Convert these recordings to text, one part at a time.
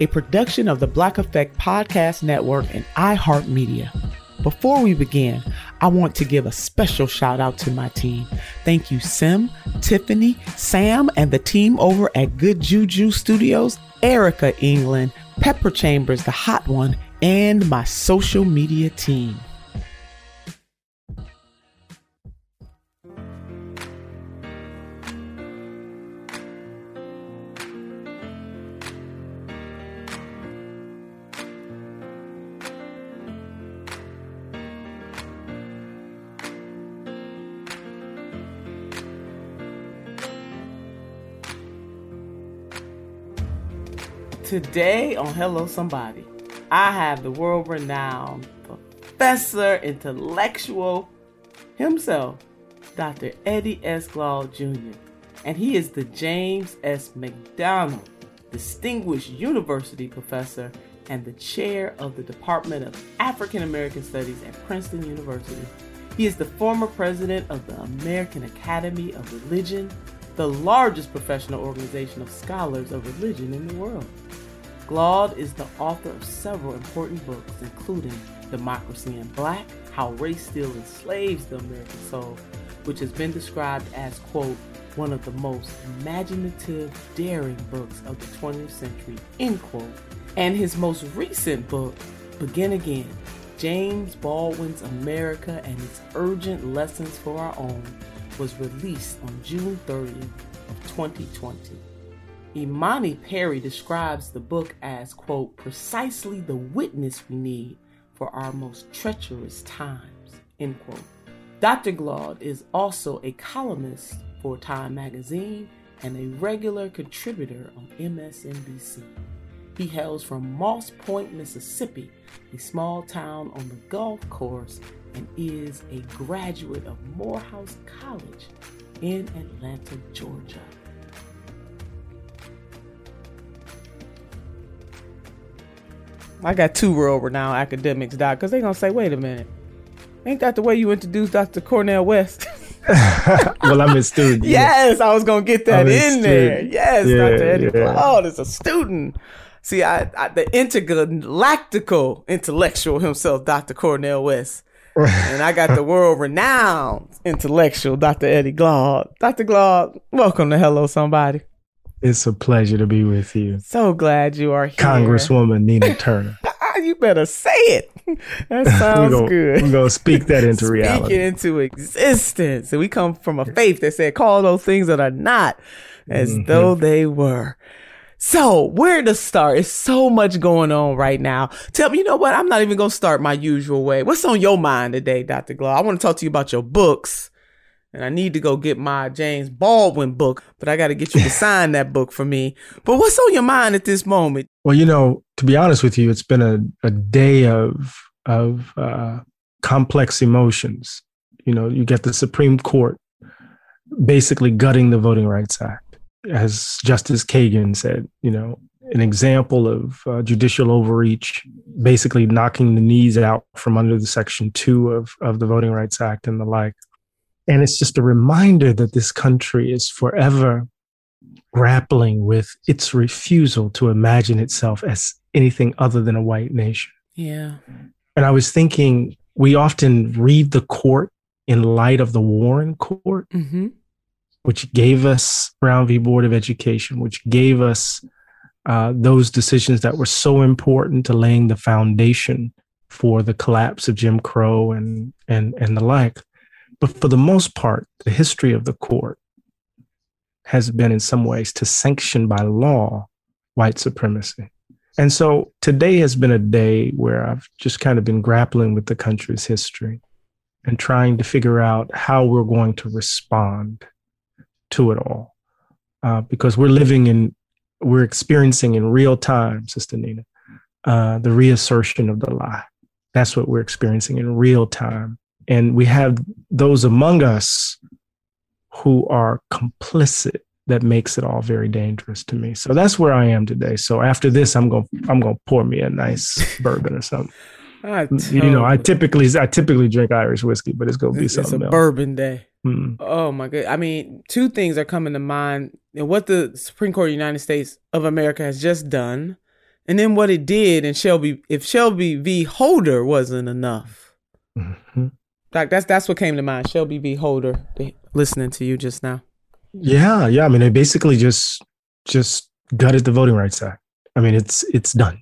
a production of the Black Effect Podcast Network and iHeartMedia. Before we begin, I want to give a special shout out to my team. Thank you, Sim, Tiffany, Sam, and the team over at Good Juju Studios, Erica England, Pepper Chambers, the hot one, and my social media team. Today on Hello Somebody, I have the world renowned professor, intellectual himself, Dr. Eddie S. Glaude Jr., and he is the James S. McDonald Distinguished University Professor and the Chair of the Department of African American Studies at Princeton University. He is the former president of the American Academy of Religion, the largest professional organization of scholars of religion in the world. Glaude is the author of several important books, including Democracy in Black How Race Still Enslaves the American Soul, which has been described as, quote, one of the most imaginative, daring books of the 20th century, end quote. And his most recent book, Begin Again James Baldwin's America and its Urgent Lessons for Our Own, was released on June 30th of 2020. Imani Perry describes the book as, quote, precisely the witness we need for our most treacherous times, end quote. Dr. Glaude is also a columnist for Time magazine and a regular contributor on MSNBC. He hails from Moss Point, Mississippi, a small town on the Gulf Coast, and is a graduate of Morehouse College in Atlanta, Georgia. I got two world renowned academics, Doc, because they're going to say, wait a minute. Ain't that the way you introduced Dr. Cornel West? well, I'm a student. yes, I was going to get that in there. Yes, yeah, Dr. Eddie yeah. Glaude is a student. See, I, I the intergalactical intellectual himself, Dr. Cornel West. and I got the world renowned intellectual, Dr. Eddie Glaude. Dr. Glaude, welcome to Hello Somebody. It's a pleasure to be with you. So glad you are here. Congresswoman Nina Turner. you better say it. That sounds gonna, good. We're gonna speak that into Speak reality. it into existence. And we come from a faith that said, call those things that are not as Mm-hmm. though they were. So, where to start? It's so much going on right now. Tell me, you know what? I'm not even going to start my usual way. What's on your mind today, Dr. Glaude? I want to talk to you about your books. And I need to go get my James Baldwin book, but I got to get you to sign that book for me. But what's on your mind at this moment? Well, you know, to be honest with you, it's been a, a day of of uh, complex emotions. You know, you get the Supreme Court basically gutting the Voting Rights Act, as Justice Kagan said. You know, an example of uh, judicial overreach, basically knocking the knees out from under the Section Two of of the Voting Rights Act and the like. And it's just a reminder that this country is forever grappling with its refusal to imagine itself as anything other than a white nation. Yeah. And I was thinking, we often read the court in light of the Warren Court, Mm-hmm. which gave us Brown v. Board of Education, which gave us uh, those decisions that were so important to laying the foundation for the collapse of Jim Crow and and and the like. But for the most part, the history of the court has been in some ways to sanction by law white supremacy. And so today has been a day where I've just kind of been grappling with the country's history and trying to figure out how we're going to respond to it all. Uh, because we're living in, we're experiencing in real time, Sister Nina, uh, the reassertion of the lie. That's what we're experiencing in real time. And we have those among us who are complicit that makes it all very dangerous to me. So that's where I am today. So after this, I'm going to I'm going to pour me a nice bourbon or something. I You know, I typically I typically drink Irish whiskey, but it's going to be it's, it's a else. bourbon day. Mm. Oh my god! I mean, two things are coming to mind: and what the Supreme Court of the United States of America has just done, and then what it did. And Shelby, if Shelby v. Holder wasn't enough, Mhm. Like that's that's what came to mind. Shelby v. Holder. Listening to you just now. Yeah, yeah. I mean, they basically just just gutted the Voting Rights Act. I mean, it's it's done.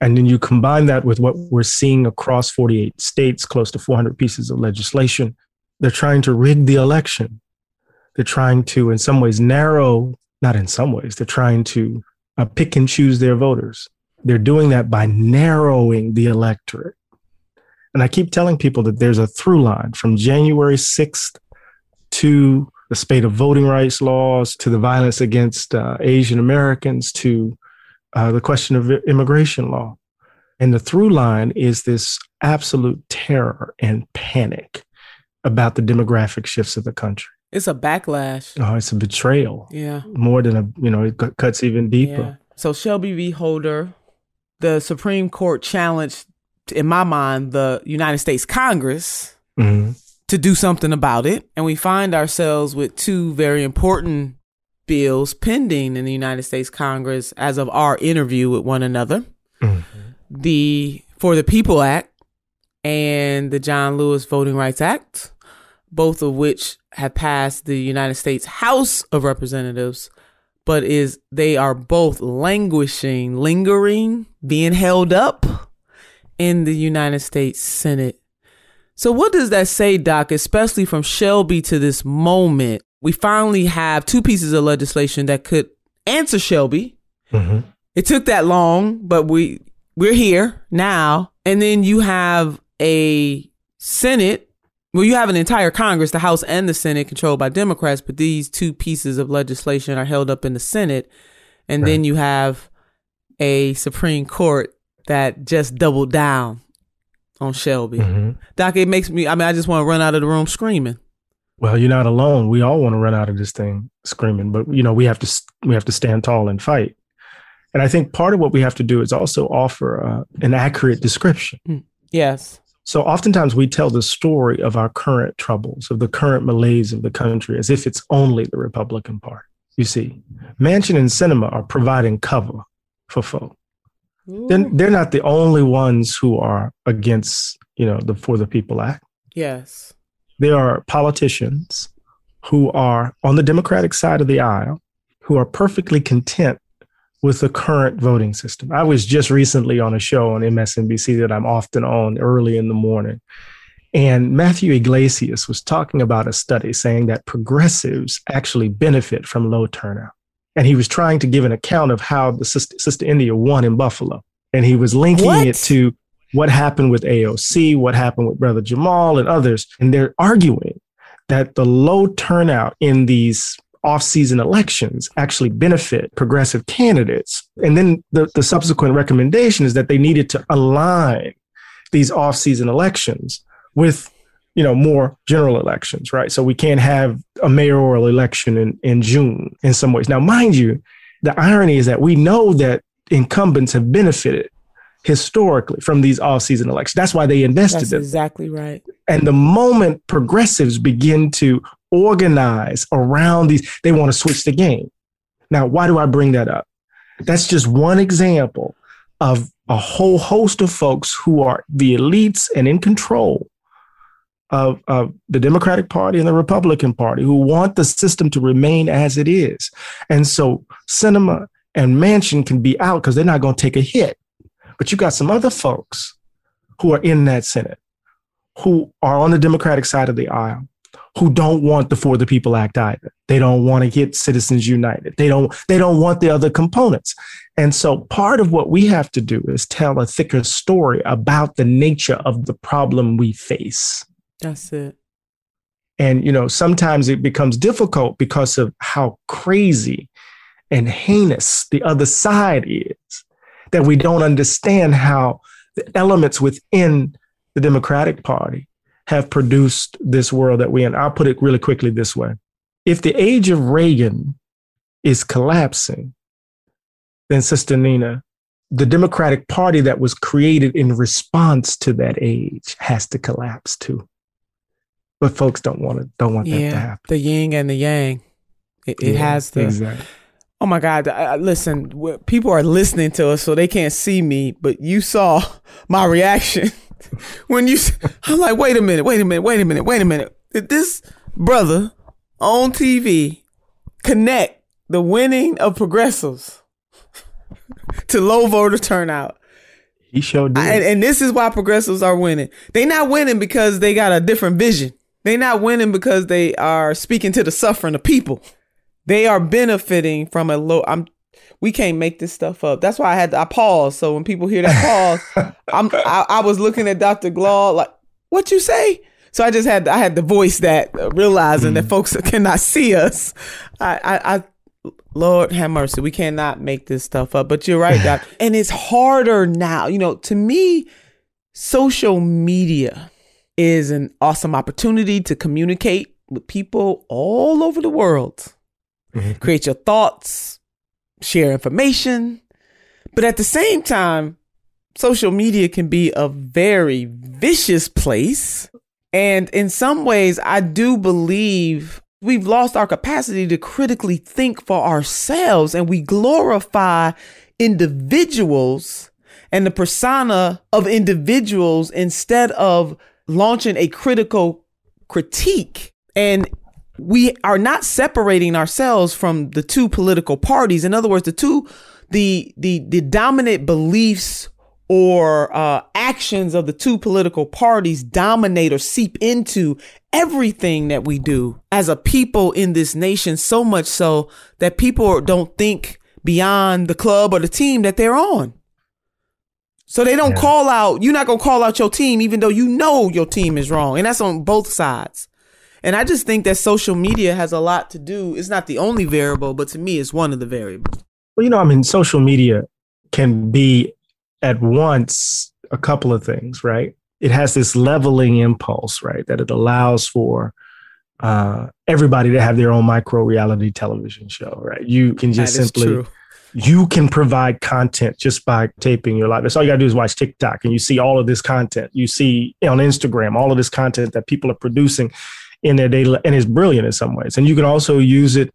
And then you combine that with what we're seeing across 48 states, close to 400 pieces of legislation. They're trying to rig the election. They're trying to, in some ways, narrow, not in some ways, they're trying to uh, pick and choose their voters. They're doing that by narrowing the electorate. And I keep telling people that there's a through line from January 6th to the spate of voting rights laws, to the violence against uh, Asian Americans, to uh, the question of immigration law. And the through line is this absolute terror and panic about the demographic shifts of the country. It's a backlash. Oh, it's a betrayal Yeah. more than a, you know, it cuts even deeper. Yeah. So Shelby v. Holder, the Supreme Court challenged, in my mind, the United States Congress Mhm. to do something about it. And we find ourselves with two very important bills pending in the United States Congress as of our interview with one another. Mhm. The For the People Act and the John Lewis Voting Rights Act, both of which have passed the United States House of Representatives, but is they are both languishing, lingering, being held up in the United States Senate. So what does that say, Doc, especially from Shelby to this moment? We finally have two pieces of legislation that could answer Shelby. Mhm. It took that long, but we we're here now. And then you have a Senate. Well, you have an entire Congress, the House and the Senate, controlled by Democrats, but these two pieces of legislation are held up in the Senate. And then you have a Supreme Court that just doubled down on Shelby. Mhm. Doc, it makes me, I mean, I just want to run out of the room screaming. Well, you're not alone. We all want to run out of this thing screaming, but you know, we have to we have to stand tall and fight. And I think part of what we have to do is also offer uh, an accurate description. Yes. So oftentimes we tell the story of our current troubles, of the current malaise of the country, as if it's only the Republican Party. You see, Manchin and Sinema are providing cover for folk. Then they're not the only ones who are against, you know, the For the People Act. Yes. There are politicians who are on the Democratic side of the aisle who are perfectly content with the current voting system. I was just recently on a show on MSNBC that I'm often on early in the morning. And Matthew Yglesias was talking about a study saying that progressives actually benefit from low turnout. And he was trying to give an account of how the Sister, Sister India won in Buffalo. And he was linking what? it to what happened with AOC, what happened with Brother Jamaal and others. And they're arguing that the low turnout in these off-season elections actually benefit progressive candidates. And then the, the subsequent recommendation is that they needed to align these off-season elections with you know more general elections right so we can't have a mayoral election in, in june in some ways now mind you the irony is that we know that incumbents have benefited historically from these off-season elections that's why they invested that's them. exactly right and the moment progressives begin to organize around these, they want to switch the game. Now, why do I bring that up? That's just one example of a whole host of folks who are the elites and in control of, of the Democratic Party and the Republican Party who want the system to remain as it is. And so Sinema and Manchin can be out because they're not going to take a hit. But you got some other folks who are in that Senate who are on the Democratic side of the aisle who don't want the For the People Act either. They don't want to get Citizens United. They don't, they don't want the other components. And so part of what we have to do is tell a thicker story about the nature of the problem we face. That's it. And, you know, sometimes it becomes difficult because of how crazy and heinous the other side is that we don't understand how the elements within the Democratic Party have produced this world that we're in. I'll put it really quickly this way. If the age of Reagan is collapsing, then Sister Nina, the Democratic Party that was created in response to that age has to collapse too. But folks don't want to don't want yeah, that to happen. The yin and the yang. It, it yeah, has to. Exactly. Oh my God! I, listen, people are listening to us, so they can't see me, but you saw my reaction when you, I'm like, wait a minute, wait a minute, wait a minute, wait a minute. Did this brother on TV connect the winning of progressives to low voter turnout? He showed did. And, and this is why progressives are winning. They not winning because they got a different vision. They not winning because they are speaking to the suffering of people. They are benefiting from a low. I'm we can't make this stuff up. That's why I had to, I pause. So when people hear that pause, I'm I, I, was looking at Dr. Glaude like, what you say? So I just had I had to voice that, uh, realizing mm. that folks cannot see us. I, I, I Lord have mercy, we cannot make this stuff up. But you're right, Doc. and it's harder now. You know, to me, social media is an awesome opportunity to communicate with people all over the world. Mm-hmm. Create your thoughts, share information. But at the same time, social media can be a very vicious place. And in some ways, I do believe we've lost our capacity to critically think for ourselves and we glorify individuals and the persona of individuals instead of launching a critical critique. And we are not separating ourselves from the two political parties. In other words, the two, the the the dominant beliefs or uh, actions of the two political parties dominate or seep into everything that we do as a people in this nation. So much so that people don't think beyond the club or the team that they're on. So they don't yeah. call out. You're not gonna call out your team, even though you know your team is wrong, and that's on both sides. And I just think that social media has a lot to do. It's not the only variable, but to me, it's one of the variables. Well, you know, I mean, social media can be at once a couple of things, right? It has this leveling impulse, right? That it allows for uh, everybody to have their own micro reality television show, right? You can just simply you can provide content just by taping your life. That's all you gotta do is watch TikTok and you see all of this content. You see on Instagram all of this content that people are producing in their daily, and it's brilliant in some ways. And you can also use it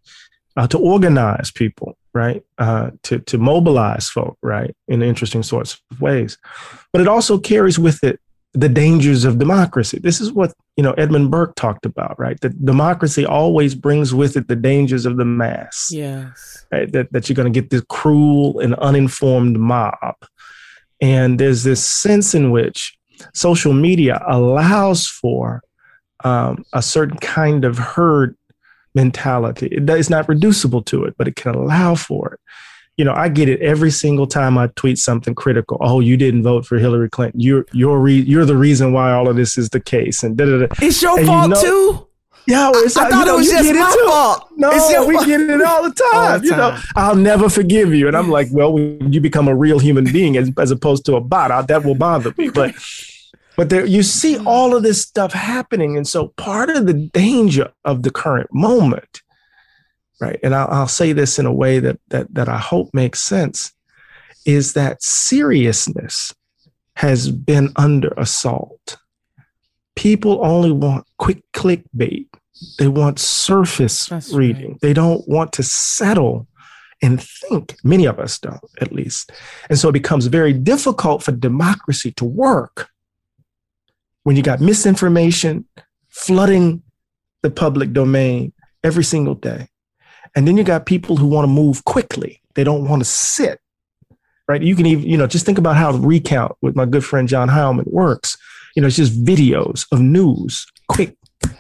uh, to organize people, right? Uh, to to mobilize folk, right, in interesting sorts of ways. But it also carries with it the dangers of democracy. This is what you know Edmund Burke talked about, right? That democracy always brings with it the dangers of the mass. Yes. Right? That that you're going to get this cruel and uninformed mob, and there's this sense in which social media allows for um, a certain kind of herd mentality. It, it's not reducible to it, but it can allow for it you know, I get it every single time I tweet something critical. Oh, you didn't vote for Hillary Clinton. You're you're re- you're the reason why all of this is the case. And da da da. It's your and fault you know, too. Yeah, it's, I, I thought you know, it was just my fault. No, we get it all the time. All the you know, I'll never forgive you. And I'm like, well, when you become a real human being as, as opposed to a bot, I, that will bother me. But but there, you see all of this stuff happening, and so part of the danger of the current moment right? And I'll, I'll say this in a way that, that, that I hope makes sense is that seriousness has been under assault. People only want quick clickbait. They want surface That's reading. Right. They don't want to settle and think. Many of us don't, at least. And so it becomes very difficult for democracy to work when you got misinformation flooding the public domain every single day. And then you got people who want to move quickly. They don't want to sit. Right. You can even, you know, just think about how recount with my good friend John Heilemann works. You know, it's just videos of news, quick,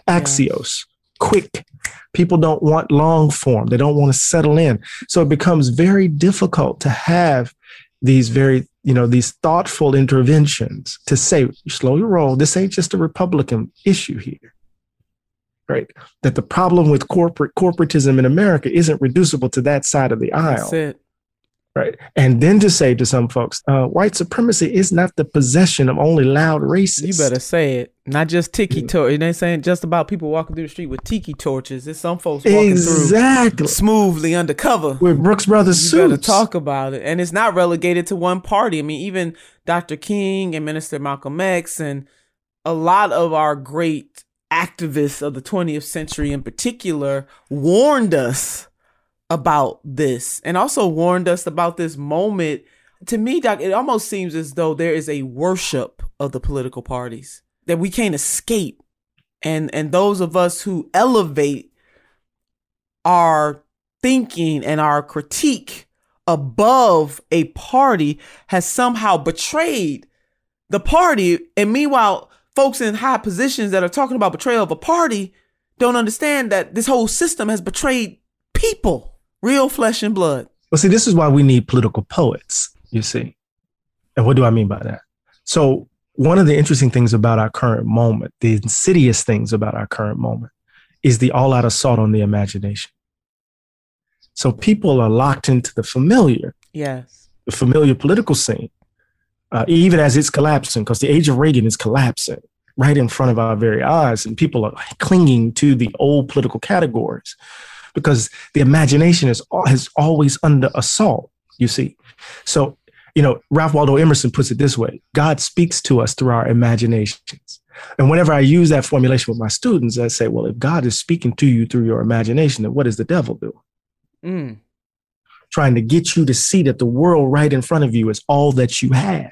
Axios, quick. People don't want long form. They don't want to settle in. So it becomes very difficult to have these very, you know, these thoughtful interventions to say, slow your roll. This ain't just a Republican issue here right? That the problem with corporate corporatism in America isn't reducible to that side of the aisle. That's it. Right. And then to say to some folks, uh, white supremacy is not the possession of only loud racists. You better say it. Not just tiki torch. They saying just about people walking through the street with tiki torches. It's some folks walking exactly. through smoothly undercover. With Brooks Brothers you suits. better talk about it. And it's not relegated to one party. I mean, even Dr. King and Minister Malcolm X and a lot of our great activists of the 20th century in particular warned us about this and also warned us about this moment. To me, Doc, it almost seems as though there is a worship of the political parties that we can't escape. And and those of us who elevate our thinking and our critique above a party has somehow betrayed the party. And meanwhile, folks in high positions that are talking about betrayal of a party don't understand that this whole system has betrayed people, real flesh and blood. Well, see, this is why we need political poets, you see. And what do I mean by that? So, one of the interesting things about our current moment, the insidious things about our current moment, is the all out assault on the imagination. So, people are locked into the familiar. Yes. The familiar political scene uh, even as it's collapsing, because the age of Reagan is collapsing right in front of our very eyes, and people are clinging to the old political categories because the imagination is has always under assault. You see, so you know Ralph Waldo Emerson puts it this way: God speaks to us through our imaginations. And whenever I use that formulation with my students, I say, well, if God is speaking to you through your imagination, then what does the devil do? Mm trying to get you to see that the world right in front of you is all that you have.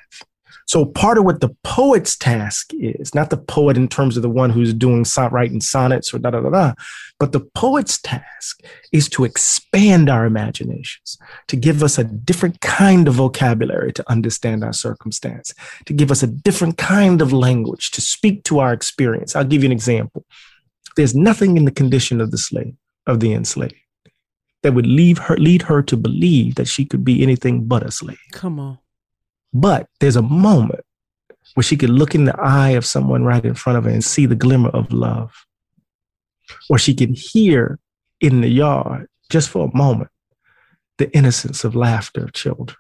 So part of what the poet's task is, not the poet in terms of the one who's doing writing sonnets or da da da da, but the poet's task is to expand our imaginations, to give us a different kind of vocabulary to understand our circumstance, to give us a different kind of language to speak to our experience. I'll give you an example. There's nothing in the condition of the slave, of the enslaved that would leave her lead her to believe that she could be anything but a slave. Come on. But there's a moment where she could look in the eye of someone right in front of her and see the glimmer of love. Or she can hear in the yard, just for a moment, the innocence of laughter of children.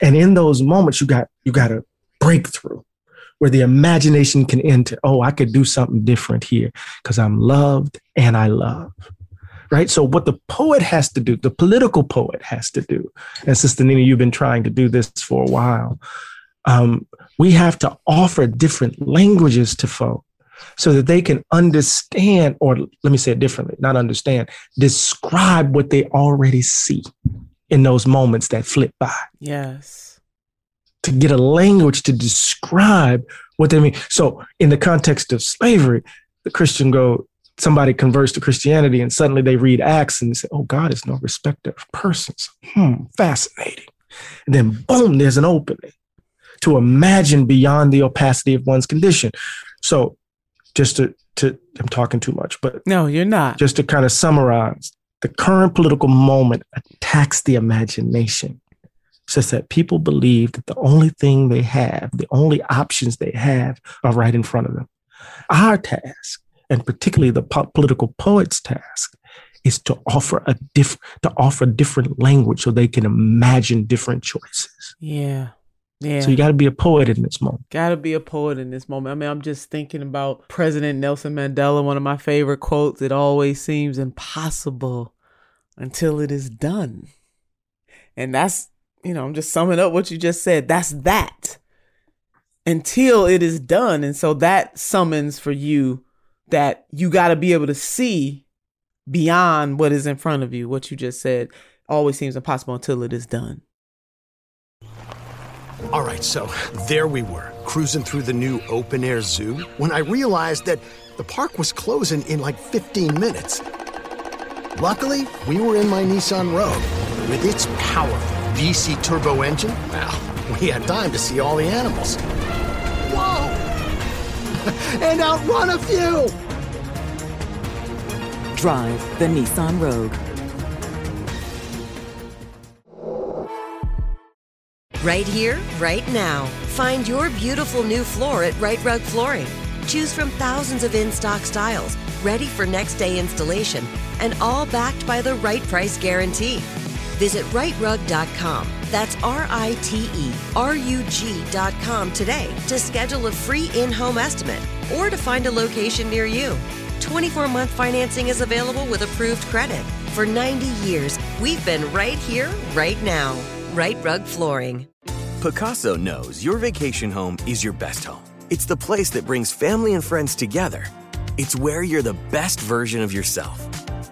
And in those moments, you got you got a breakthrough where the imagination can enter. Oh, I could do something different here because I'm loved and I love right? So what the poet has to do, the political poet has to do, and Sister Nina, you've been trying to do this for a while. Um, we have to offer different languages to folk so that they can understand, or let me say it differently, not understand, describe what they already see in those moments that flip by. Yes. To get a language to describe what they mean. So in the context of slavery, the Christian go, somebody converts to Christianity and suddenly they read Acts and say, oh, God is no respecter of persons. Hmm, fascinating. And then boom, there's an opening to imagine beyond the opacity of one's condition. So just to, to I'm talking too much, but no, you're not. Just to kind of summarize, the current political moment attacks the imagination such that people believe that the only thing they have, the only options they have are right in front of them. Our task, and particularly the po- political poet's task, is to offer a diff- to offer different language so they can imagine different choices. Yeah. Yeah. So you got to be a poet in this moment. Got to be a poet in this moment. I mean, I'm just thinking about President Nelson Mandela, one of my favorite quotes. It always seems impossible until it is done. And that's, you know, I'm just summing up what you just said. That's that until it is done. And so that summons for you that you got to be able to see beyond what is in front of you. What you just said always seems impossible until it is done. All right, so there we were, cruising through the new open air zoo when I realized that the park was closing in like 15 minutes. Luckily, we were in my Nissan Rogue. With its powerful VC turbo engine, well, we had time to see all the animals. Whoa! and outrun a few! Drive the Nissan Rogue. Right here, right now. Find your beautiful new floor at Rite Rug Flooring. Choose from thousands of in stock styles, ready for next day installation, and all backed by the right price guarantee. Visit riterug.com. That's R I T E R U G.com today to schedule a free in home estimate or to find a location near you. 24 month financing is available with approved credit. For 90 years, we've been right here, right now. Rite Rug Flooring. Pacaso knows your vacation home is your best home. It's the place that brings family and friends together. It's where you're the best version of yourself.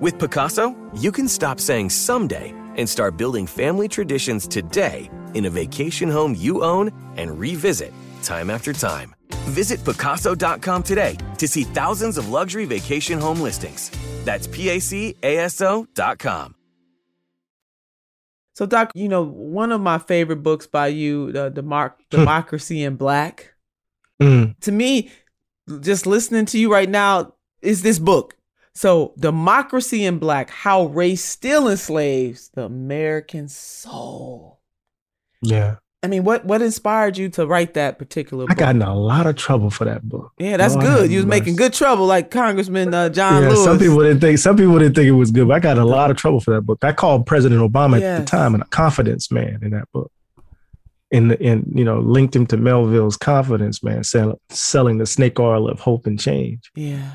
With Pacaso, you can stop saying someday and start building family traditions today in a vacation home you own and revisit time after time. Visit Pacaso.com today to see thousands of luxury vacation home listings. That's PACASO.com. So, Doc, you know, one of my favorite books by you, the Democ- Democracy in Black, mm. to me, just listening to you right now, is this book. So, Democracy in Black How Race Still Enslaves the American Soul. Yeah. I mean, what what inspired you to write that particular book? I got in a lot of trouble for that book. Yeah, that's Lord good. You was making good trouble, like Congressman uh, John yeah, Lewis. Some people didn't think some people didn't think it was good, but I got a lot of trouble for that book. I called President Obama yes. at the time a confidence man in that book. In the, in you know linked him to Melville's confidence man, sell, selling the snake oil of hope and change. Yeah.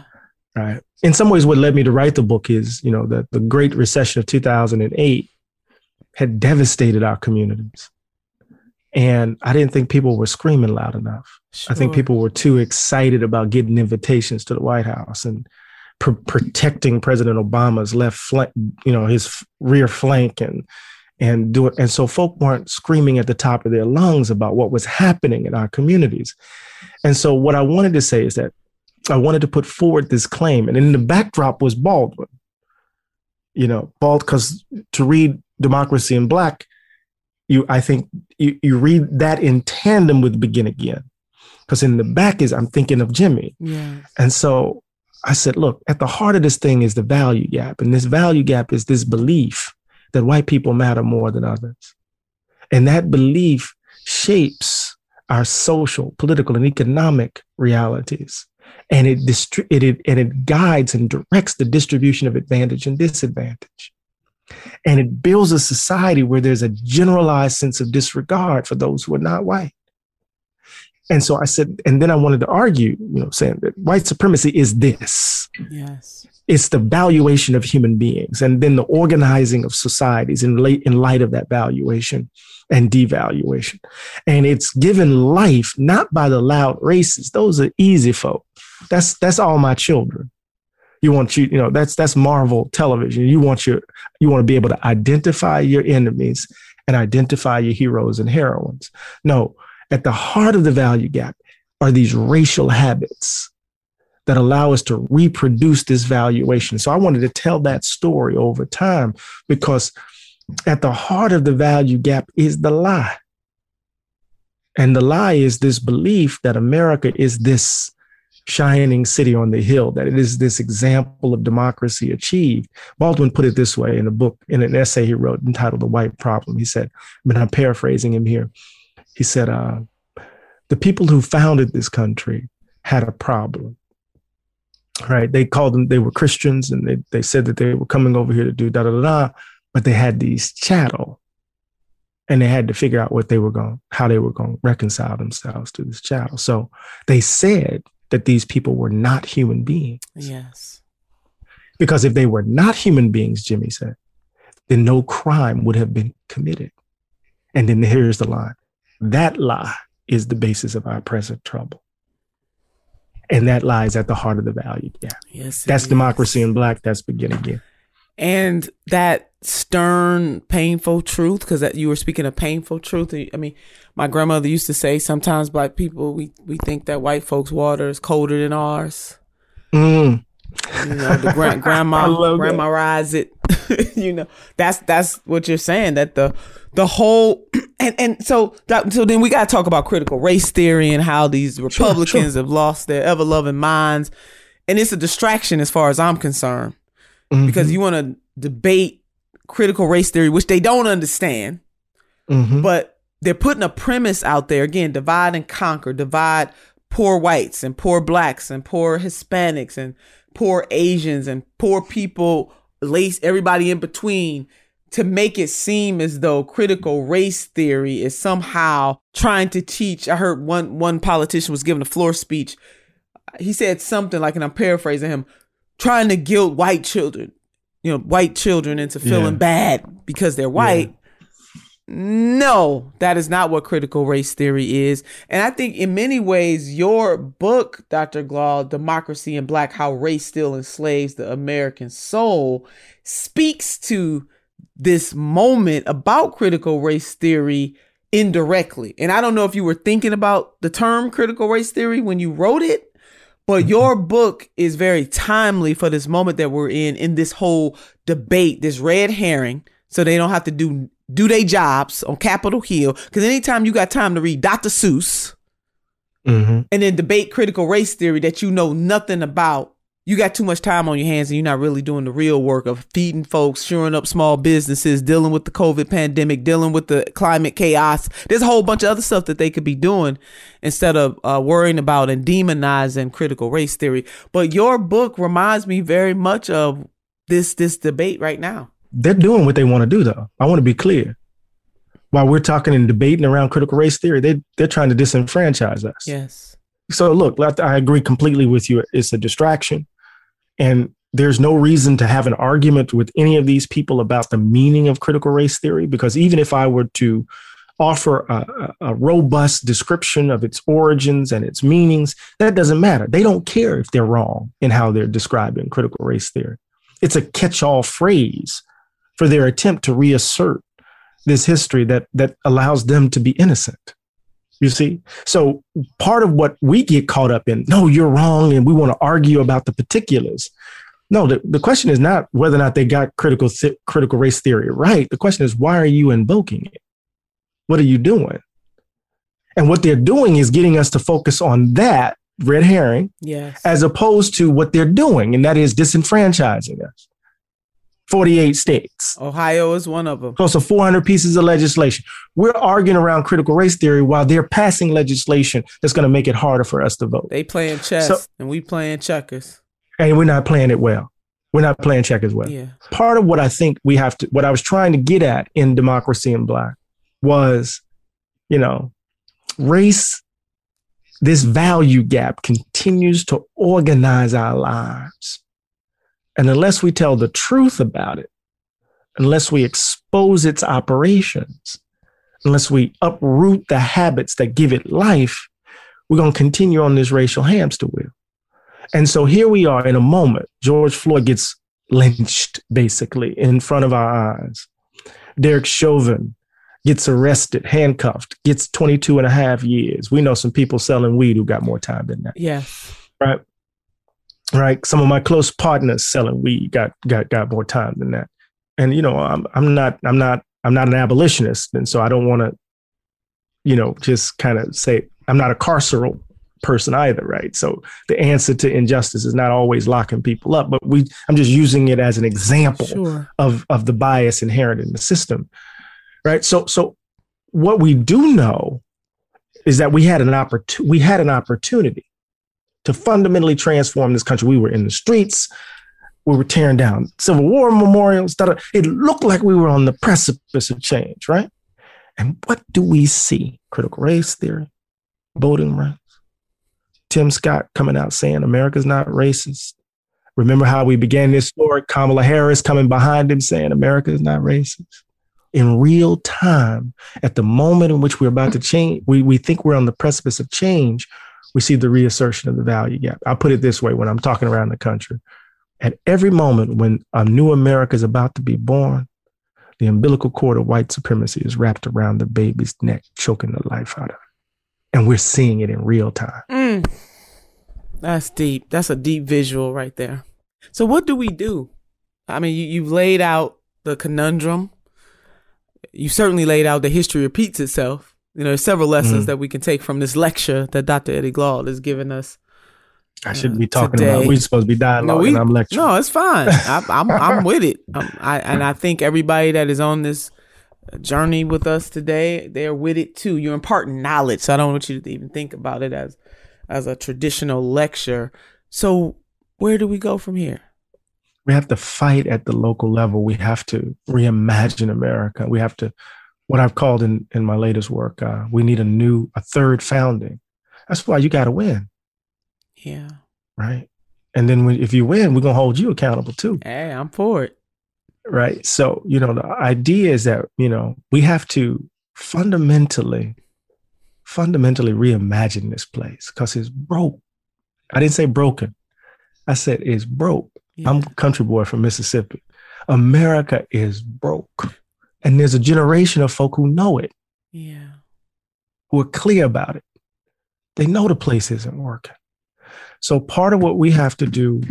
Right. In some ways, what led me to write the book is you know that the Great Recession of 2008 had devastated our communities and I didn't think people were screaming loud enough. Sure. I think people were too excited about getting invitations to the White House and pr- protecting President Obama's left flank, you know, his rear flank and and do it. And so folk weren't screaming at the top of their lungs about what was happening in our communities. And so what I wanted to say is that I wanted to put forward this claim. And in the backdrop was Baldwin. You know, Bald because to read Democracy in Black, you I think you, you read that in tandem with Begin Again. Because in the back is I'm thinking of Jimmy. Yeah. And so I said, look, at the heart of this thing is the value gap. And this value gap is this belief that white people matter more than others. And that belief shapes our social, political, and economic realities. And it, distri- it, it, and it guides and directs the distribution of advantage and disadvantage. And it builds a society where there's a generalized sense of disregard for those who are not white. And so I said, and then I wanted to argue, you know, saying that white supremacy is this. Yes. It's the valuation of human beings and then the organizing of societies in, late, in light of that valuation and devaluation. And it's given life not by the loud races. Those are easy folk. That's that's all my children. You want you, you know, that's that's Marvel television. You want your you want to be able to identify your enemies and identify your heroes and heroines. No, at the heart of the value gap are these racial habits that allow us to reproduce this valuation. So I wanted to tell that story over time because at the heart of the value gap is the lie. And the lie is this belief that America is this shining city on the hill, that it is this example of democracy achieved. Baldwin put it this way in a book, in an essay he wrote entitled The White Problem. He said, I mean, I'm paraphrasing him here. He said, uh, the people who founded this country had a problem. Right. They called them, they were Christians and they, they said that they were coming over here to do da da da da, but they had these chattel and they had to figure out what they were going, how they were going to reconcile themselves to this chattel. So they said that these people were not human beings. Yes. Because if they were not human beings, Jimmy said, then no crime would have been committed. And then here's the line that lie is the basis of our present trouble. And that lies at the heart of the value gap. Yes. That's democracy in black. That's begin again. And that stern, painful truth, because you were speaking of painful truth. I mean, my grandmother used to say sometimes black people, we, we think that white folks' water is colder than ours. Mm. You know, the gra- grandma, grandma rise it. you know, that's that's what you're saying. That the the whole and and so that, so then we got to talk about critical race theory and how these Republicans sure, sure. have lost their ever loving minds, and it's a distraction as far as I'm concerned, mm-hmm. because you want to debate critical race theory, which they don't understand, mm-hmm. but they're putting a premise out there again: divide and conquer, divide poor whites and poor blacks and poor Hispanics and poor Asians and poor people, lace everybody in between to make it seem as though critical race theory is somehow trying to teach. I heard one one politician was giving a floor speech. He said something like, and I'm paraphrasing him, trying to guilt white children, you know, white children into feeling yeah. bad because they're white. Yeah. No, that is not what critical race theory is. And I think in many ways, your book, Dr. Glaude, Democracy in Black How Race Still Enslaves the American Soul, speaks to this moment about critical race theory indirectly. And I don't know if you were thinking about the term critical race theory when you wrote it, but mm-hmm. your book is very timely for this moment that we're in, in this whole debate, this red herring. So they don't have to do do their jobs on Capitol Hill. Because anytime you got time to read Dr. Seuss mm-hmm. and then debate critical race theory that you know nothing about, you got too much time on your hands and you're not really doing the real work of feeding folks, shoring up small businesses, dealing with the COVID pandemic, dealing with the climate chaos. There's a whole bunch of other stuff that they could be doing instead of uh, worrying about and demonizing critical race theory. But your book reminds me very much of this this debate right now they're doing what they want to do, though. I want to be clear. While we're talking and debating around critical race theory, they they're trying to disenfranchise us. Yes. So look, I agree completely with you. It's a distraction, and there's no reason to have an argument with any of these people about the meaning of critical race theory because even if I were to offer a, a, robust description of its origins and its meanings, that doesn't matter. They don't care if they're wrong in how they're describing critical race theory. It's a catch all phrase for their attempt to reassert this history that that allows them to be innocent. You see? So part of what we get caught up in, no, you're wrong, and we want to argue about the particulars. No, the, the question is not whether or not they got critical th- critical race theory right. The question is why are you invoking it? What are you doing? And what they're doing is getting us to focus on that red herring, yes. as opposed to what they're doing, and that is disenfranchising us. 48 states. Ohio is one of them. Close to 400 pieces of legislation. We're arguing around critical race theory while they're passing legislation that's going to make it harder for us to vote. They playing chess so, and we playing checkers. And we're not playing it well. We're not playing checkers well. Yeah. Part of what I think we have to, what I was trying to get at in Democracy in Black was, you know, race this value gap continues to organize our lives. And unless we tell the truth about it, unless we expose its operations, unless we uproot the habits that give it life, we're going to continue on this racial hamster wheel. And so here we are in a moment. George Floyd gets lynched basically in front of our eyes. Derek Chauvin gets arrested, handcuffed, gets 22 and a half years. We know some people selling weed who got more time than that. Yes. Right. Right. Some of my close partners selling weed got got got more time than that. And you know, I'm I'm not I'm not I'm not an abolitionist, and so I don't want to, you know, just kind of say I'm not a carceral person either, right? So the answer to injustice is not always locking people up, but we I'm just using it as an example Sure. of of the bias inherent in the system. Right? So so what we do know is that we had an opportunity we had an opportunity to fundamentally transform this country. We were in the streets, we were tearing down Civil War memorials. da-da. It looked like we were on the precipice of change, right? And what do we see? Critical race theory, voting rights. Tim Scott coming out saying America's not racist. Remember how we began this story? Kamala Harris coming behind him saying America is not racist. In real time, at the moment in which we're about to change, we, we think we're on the precipice of change, we see the reassertion of the value gap. I'll put it this way when I'm talking around the country. At every moment when a new America is about to be born, the umbilical cord of white supremacy is wrapped around the baby's neck, choking the life out of it. And we're seeing it in real time. Mm. That's deep. That's a deep visual right there. So what do we do? I mean, you, you've laid out the conundrum. You certainly laid out the history repeats itself. You know, there's several lessons Mhm. that we can take from this lecture that Dr. Eddie Glaude has given us. I shouldn't be talking today. about. We're supposed to be dialoguing. No, we, I'm lecturing. no, it's fine. I, I'm I'm with it. Um, I and I think everybody that is on this journey with us today, they're with it too. You're imparting knowledge, so I don't want you to even think about it as as a traditional lecture. So where do we go from here? we have to fight at the local level. We have to reimagine America. We have to, what I've called in, in my latest work, uh, we need a new, a third founding. That's why you got to win, Yeah. right? And then when, if you win, we're going to hold you accountable too, Hey, I'm for it. right? So, you know, the idea is that, you know, we have to fundamentally, fundamentally reimagine this place because it's broke. I didn't say broken. I said it's broke. I'm a country boy from Mississippi. America is broke. And there's a generation of folk who know it, Yeah. who are clear about it. They know the place isn't working. So part of what we have to do,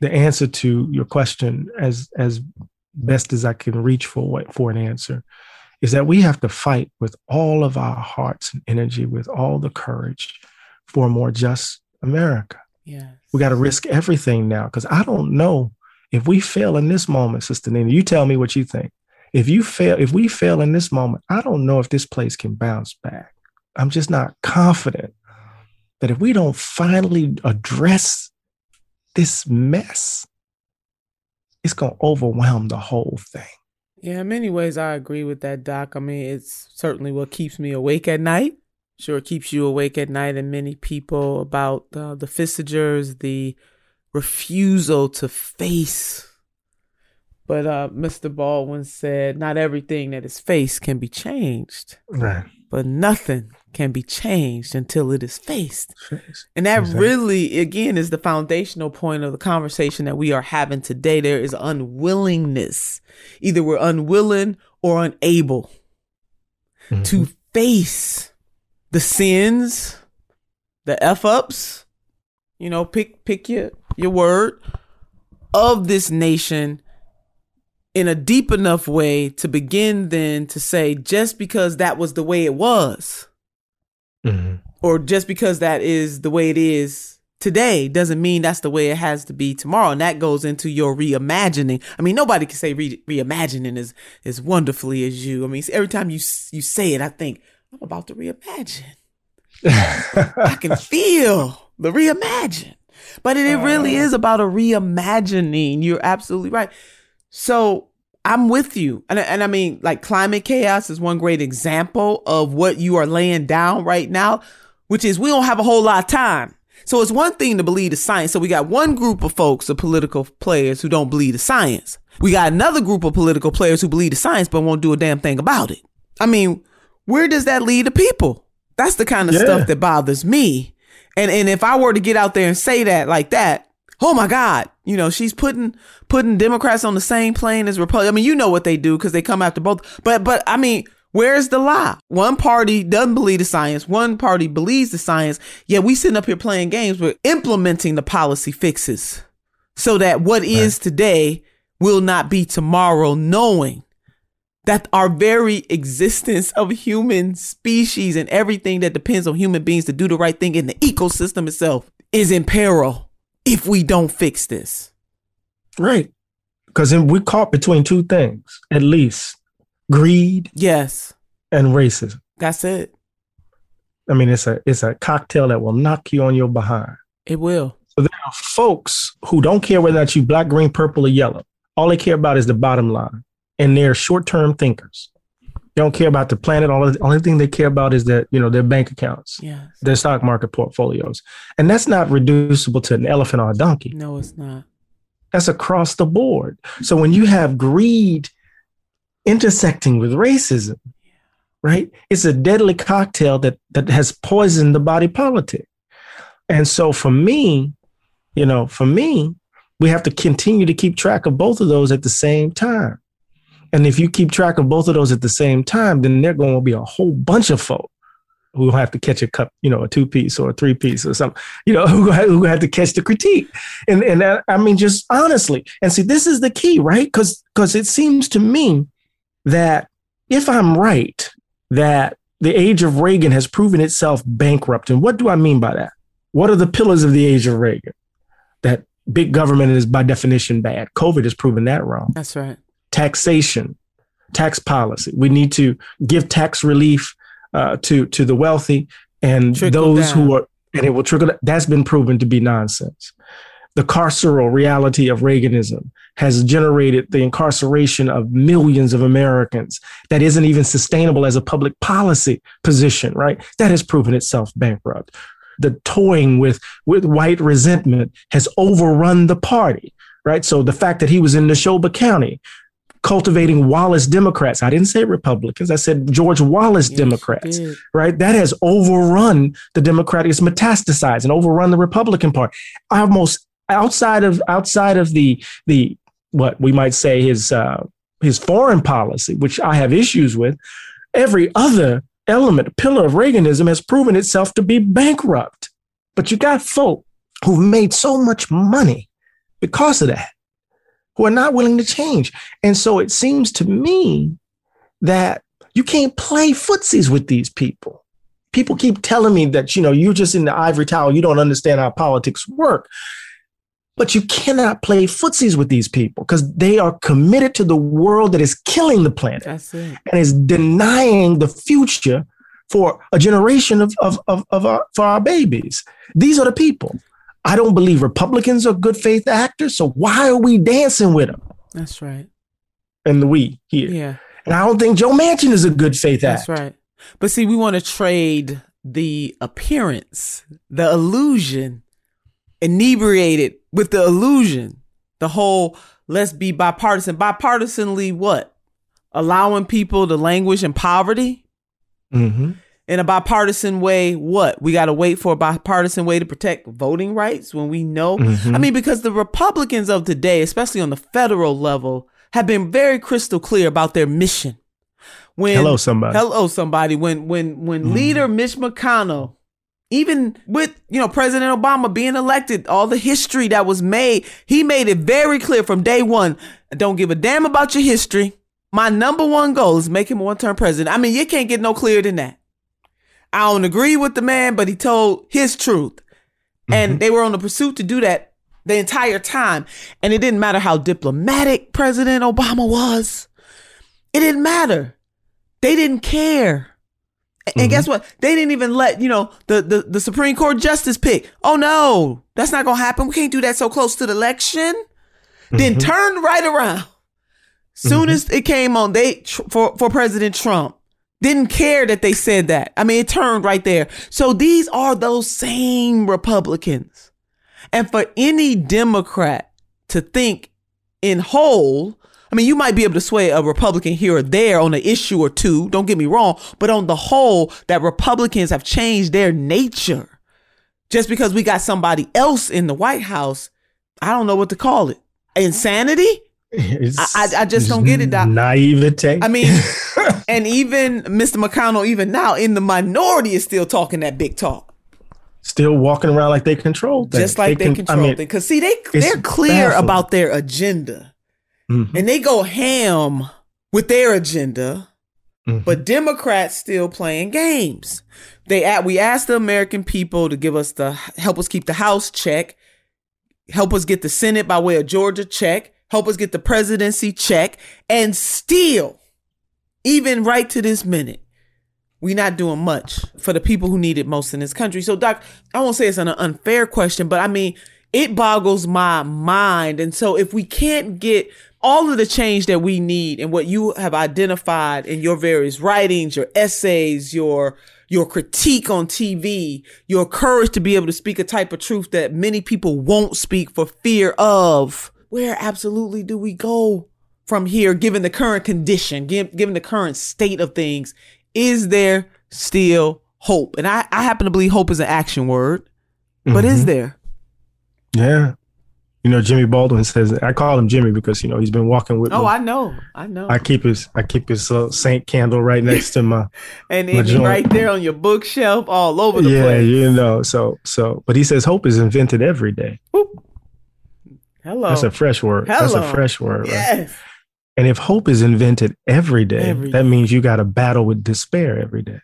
the answer to your question as as best as I can reach for what for an answer, is that we have to fight with all of our hearts and energy, with all the courage for a more just America. Yeah. We got to risk everything now because I don't know if we fail in this moment, Sister Nina. You tell me what you think. If you fail, if we fail in this moment, I don't know if this place can bounce back. I'm just not confident that if we don't finally address this mess, it's going to overwhelm the whole thing. Yeah, in many ways, I agree with that, Doc. I mean, it's certainly what keeps me awake at night. Sure, keeps you awake at night, and many people about uh, the fissures, the refusal to face. But uh, Mr. Baldwin said, not everything that is faced can be changed, Right. but nothing can be changed until it is faced. And that Exactly. really, again, is the foundational point of the conversation that we are having today. There is unwillingness. Either we're unwilling or unable to face the sins, the F ups, you know, pick pick your, your word of this nation in a deep enough way to begin then to say just because that was the way it was mm-hmm. or just because that is the way it is today doesn't mean that's the way it has to be tomorrow. And that goes into your reimagining. I mean nobody can say re- reimagining as as wonderfully as you. I mean every time you you say it i think i'm about to reimagine. I can feel the reimagine. But it, it really uh. is about a reimagining. You're absolutely right so I'm with you. And, and I mean, like climate chaos is one great example of what you are laying down right now. which is we don't have a whole lot of time. So it's one thing to believe the science. So we got one group of folks, the political players who don't believe the science. We got another group of political players who believe the science but won't do a damn thing about it. I mean, where does that lead the people? That's the kind of Yeah. stuff that bothers me. And and if I were to get out there and say that like that, oh my God, you know, she's putting putting Democrats on the same plane as Republicans. I mean, you know what they do because they come after both. But but I mean, where's the lie? One party doesn't believe the science, one party believes the science. Yet we sitting up here playing games we're implementing the policy fixes so that what is today will not be tomorrow, knowing that our very existence of human species and everything that depends on human beings to do the right thing in the ecosystem itself is in peril if we don't fix this. Right. Because then we're caught between two things, at least greed Yes, and racism. that's it. I mean, it's a it's a cocktail that will knock you on your behind. It will. So there are folks who don't care whether not you black, green, purple, or yellow. All they care about is the bottom line, and they're short-term thinkers. They don't care about the planet. All the only thing they care about is that you know their bank accounts, Yes. their stock market portfolios, and that's not reducible to an elephant or a donkey. No, it's not. That's across the board. So when you have greed intersecting with racism, right? It's a deadly cocktail that that has poisoned the body politic. And so for me, you know, for me, we have to continue to keep track of both of those at the same time. And if you keep track of both of those at the same time, then there going to be a whole bunch of folk who have to catch a cup, you know, a two piece or a three piece or something, you know, who, who have to catch the critique. And and I mean, just honestly, and see, this is the key, right? Because because it seems to me that if I'm right, that the age of Reagan has proven itself bankrupt. And what do I mean by that? What are the pillars of the age of Reagan? That big government is by definition bad. COVID has proven that wrong. That's right. Taxation, tax policy. We need to give tax relief uh, to to the wealthy and Trickle those down. who are, and it will trickle. That's been proven to be nonsense. The carceral reality of Reaganism has generated the incarceration of millions of Americans that isn't even sustainable as a public policy position, right? That has proven itself bankrupt. The toying with, with white resentment has overrun the party, right? So the fact that he was in Neshoba County cultivating Wallace Democrats, I didn't say Republicans, I said George Wallace Democrats, did. right? That has overrun the Democratic, it's metastasized and overrun the Republican Party. Almost outside of outside of the the what we might say his uh, his foreign policy, which I have issues with, every other element, pillar of Reaganism has proven itself to be bankrupt. But you got folk who've made so much money because of that, who are not willing to change. And so it seems to me that you can't play footsies with these people. People keep telling me that, you know, you're just in the ivory tower, you don't understand how politics work. But you cannot play footsies with these people because they are committed to the world that is killing the planet That's it. and is denying the future for a generation of, of, of, of our, for our babies. These are the people. I don't believe Republicans are good faith actors. So why are we dancing with them? That's right. And the we here. Yeah. And I don't think Joe Manchin is a good faith actor. That's right. But see, we want to trade the appearance, the illusion, inebriated with the illusion, the whole let's be bipartisan. Bipartisanly, what? Allowing people to languish in poverty? Mm-hmm. In a bipartisan way, what? We got to wait for a bipartisan way to protect voting rights when we know. Mhm. I mean, because the Republicans of today, especially on the federal level, have been very crystal clear about their mission. When Hello, somebody. Hello, somebody. When when when Mhm. leader Mitch McConnell, even with you know President Obama being elected, all the history that was made, he made it very clear from day one. I don't give a damn about your history. My number one goal is make him a one-term president. I mean, you can't get no clearer than that. I don't agree with the man, but he told his truth. And mm-hmm. they were on the pursuit to do that the entire time. And it didn't matter how diplomatic President Obama was. It didn't matter. They didn't care. And guess mm-hmm. what? They didn't even let, you know, the, the, the Supreme Court justice pick. Oh no, that's not gonna happen. We can't do that so close to the election. Then mm-hmm. turned right around. Soon as it came on, they tr- for for President Trump, didn't care that they said that. I mean, it turned right there. So these are those same Republicans. And for any Democrat to think in whole, I mean, you might be able to sway a Republican here or there on an issue or two, don't get me wrong, but on the whole, that Republicans have changed their nature. Just because we got somebody else in the White House, I don't know what to call it. Insanity? I, I, just don't get it. Doc. Naivete. I mean, and even Mr. McConnell, even now in the minority, is still talking that big talk. Still walking around like they control things. Just like they, can- control I mean, things. Because see, they they're clear baffling. about their agenda, Mhm. and they go ham with their agenda. Mm-hmm. But Democrats still playing games. They at we asked the American people to give us the help us keep the House check, help us get the Senate by way of Georgia check, help us get the presidency check, and still, even right to this minute, we're not doing much for the people who need it most in this country. So, Doc, I won't say it's an unfair question, but I mean, it boggles my mind. And so, if we can't get all of the change that we need and what you have identified in your various writings, your essays, your your critique on TV, your courage to be able to speak a type of truth that many people won't speak for fear of, where absolutely do we go from here, given the current condition, given, given the current state of things? Is there still hope? And I, I happen to believe hope is an action word, but is Mhm. there? Yeah. You know, Jimmy Baldwin says I call him Jimmy because you know he's been walking with Oh, me. I know. I know. I keep his I keep his uh, Saint candle right next to my and my then he joint. right there on your bookshelf, all over the yeah, place. Yeah, you know. So so, but he says hope is invented every day. Hello. That's a fresh word. That's a fresh word. right? Yes. And if hope is invented every day, Every that means you got to battle with despair every day.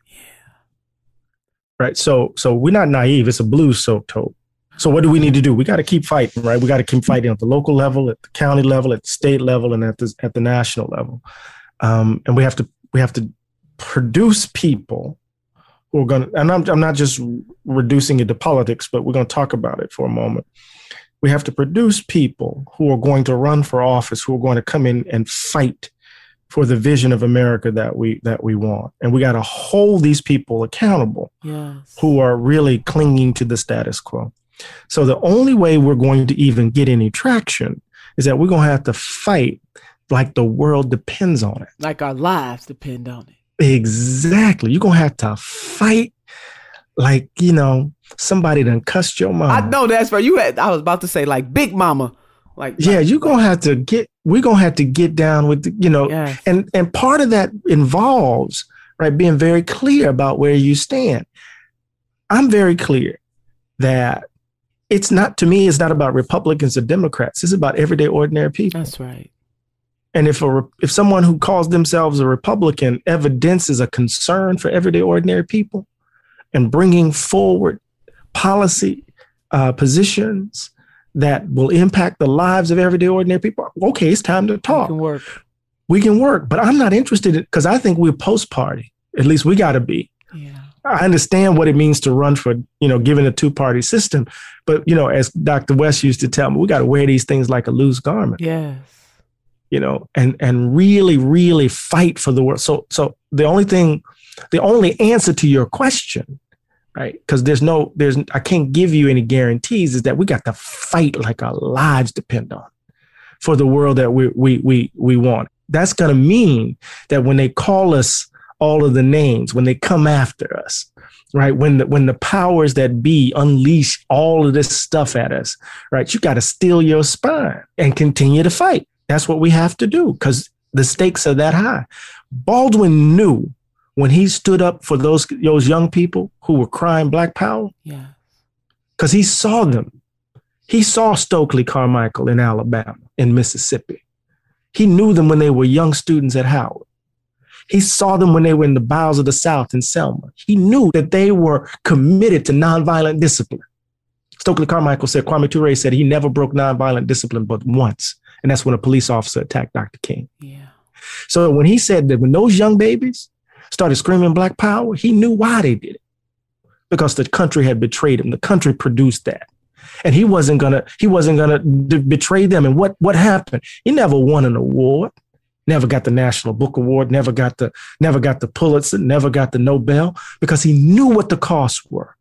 Right. So so we're not naive. It's a blue soaked hope. So what do we need to do? We got to keep fighting, right? We got to keep fighting at the local level, at the county level, at the state level, and at the at the national level. Um, and we have to we have to produce people who are going to. And I'm I'm not just reducing it to politics, but we're going to talk about it for a moment. We have to produce people who are going to run for office, who are going to come in and fight for the vision of America that we that we want. And we got to hold these people accountable Yes. who are really clinging to the status quo. So the only way we're going to even get any traction is that we're going to have to fight like the world depends on it. Like our lives depend on it. Exactly. You're going to have to fight like, you know, somebody done cussed your mom. I know that's right. You had I was about to say like Big Mama. Like yeah, you're gonna have to get. We're gonna have to get down with, the, you know, Yes. and and part of that involves right being very clear about where you stand. I'm very clear that it's not to me. It's not about Republicans or Democrats. It's about everyday ordinary people. That's right. And if a if someone who calls themselves a Republican evidences a concern for everyday ordinary people, and bringing forward policy uh, positions that will impact the lives of everyday ordinary people, okay, it's time to talk. can work. We can work, but I'm not interested in because I think we're post party. At least we got to be. Yeah. I understand what it means to run for, you know, given a two party system. But, you know, as Dr. West used to tell me, we got to wear these things like a loose garment Yes. you know, and and really, really fight for the world. So so the only thing, the only answer to your question, right? Because there's no, there's I can't give you any guarantees, is that we got to fight like our lives depend on for the world that we we we we want. That's gonna mean that when they call us all of the names, when they come after us, right? When the when the powers that be unleash all of this stuff at us, right? You got to steel your spine and continue to fight. That's what we have to do because the stakes are that high. Baldwin knew when he stood up for those those young people who were crying Black Power, Yeah. because he saw them. He saw Stokely Carmichael in Alabama, in Mississippi. He knew them when they were young students at Howard. He saw them when they were in the bowels of the South in Selma. He knew that they were committed to nonviolent discipline. Stokely Carmichael said, Kwame Ture said he never broke nonviolent discipline but once. And that's when a police officer attacked Dr. King. Yeah. So when he said that when those young babies started screaming Black Power, he knew why they did it. Because the country had betrayed him. The country produced that. And he wasn't gonna, he wasn't gonna d- betray them. And what what happened? He never won an award. never got the National Book Award, never got the never got the Pulitzer, never got the Nobel because he knew what the costs were.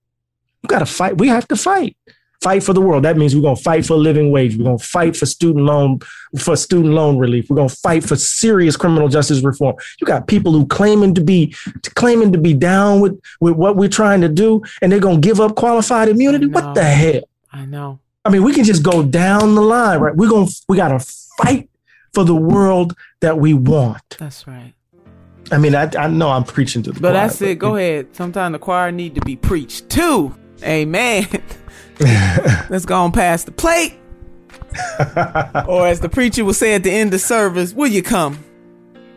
We got to fight. We have to fight. Fight for the world. That means we're going to fight for a living wage. We're going to fight for student loan for student loan relief. We're going to fight for serious criminal justice reform. You got people who claiming to be claiming to be down with with what we're trying to do, and they're going to give up qualified immunity. What the hell? I know. I mean, we can just go down the line, right? We're going to we got to fight for the world that we want. That's right. I mean, I, I know I'm preaching to the But choir, that's it. Go ahead. Sometimes the choir need to be preached to. Amen. Let's go on past the plate. or as the preacher will say at the end of service, will you come?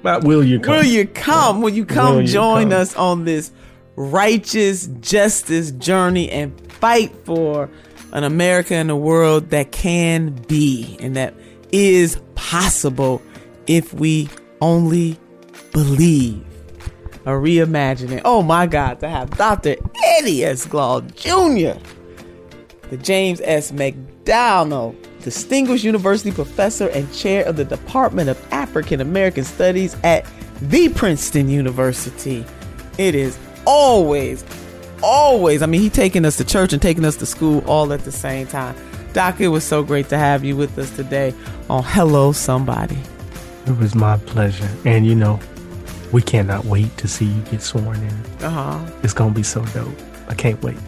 But will you come? Will you come? Will you come Will you join come? us on this righteous justice journey and fight for an America and a world that can be and that is possible if we only believe. A reimagining. Oh my God, to have Dr. Eddie S. Glaude Jr., the James S. McDonnell Distinguished University Professor and Chair of the Department of African American Studies at the Princeton University. It is always, always, I mean, he taking us to church and taking us to school all at the same time. Doc, it was so great to have you with us today on Hello Somebody. It was my pleasure. And you know, we cannot wait to see you get sworn in. Uh huh. It's gonna be so dope. I can't wait.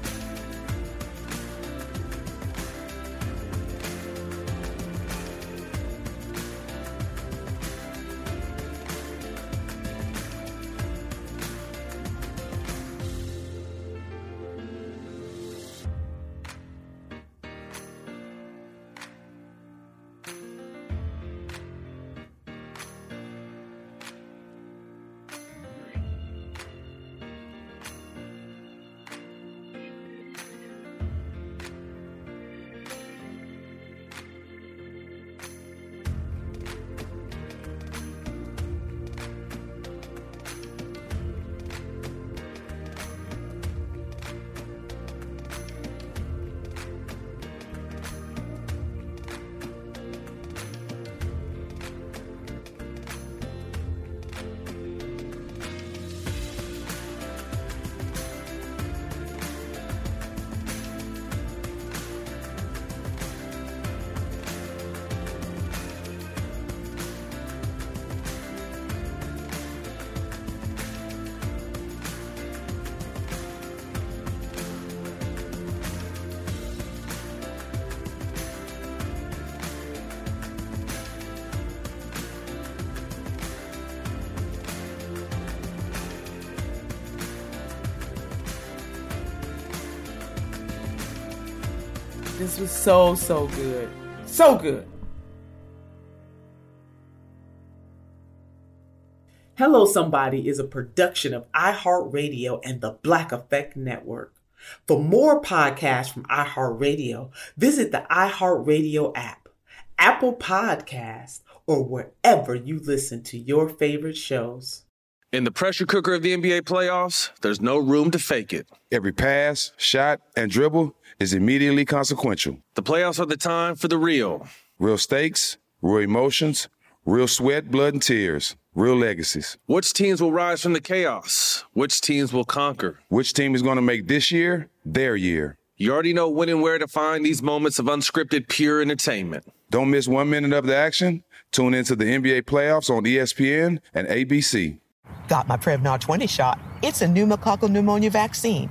Was so, so good. So good. Hello Somebody is a production of iHeartRadio and the Black Effect Network. For more podcasts from iHeartRadio, visit the iHeartRadio app, Apple Podcast, or wherever you listen to your favorite shows. In the pressure cooker of the NBA playoffs, there's no room to fake it. Every pass, shot, and dribble is immediately consequential. The playoffs are the time for the real. Real stakes, real emotions, real sweat, blood, and tears, real legacies. Which teams will rise from the chaos? Which teams will conquer? Which team is going to make this year their year? You already know when and where to find these moments of unscripted, pure entertainment. Don't miss one minute of the action. Tune into the NBA playoffs on ESPN and ABC. Got my Prevnar 20 shot. It's a pneumococcal pneumonia vaccine.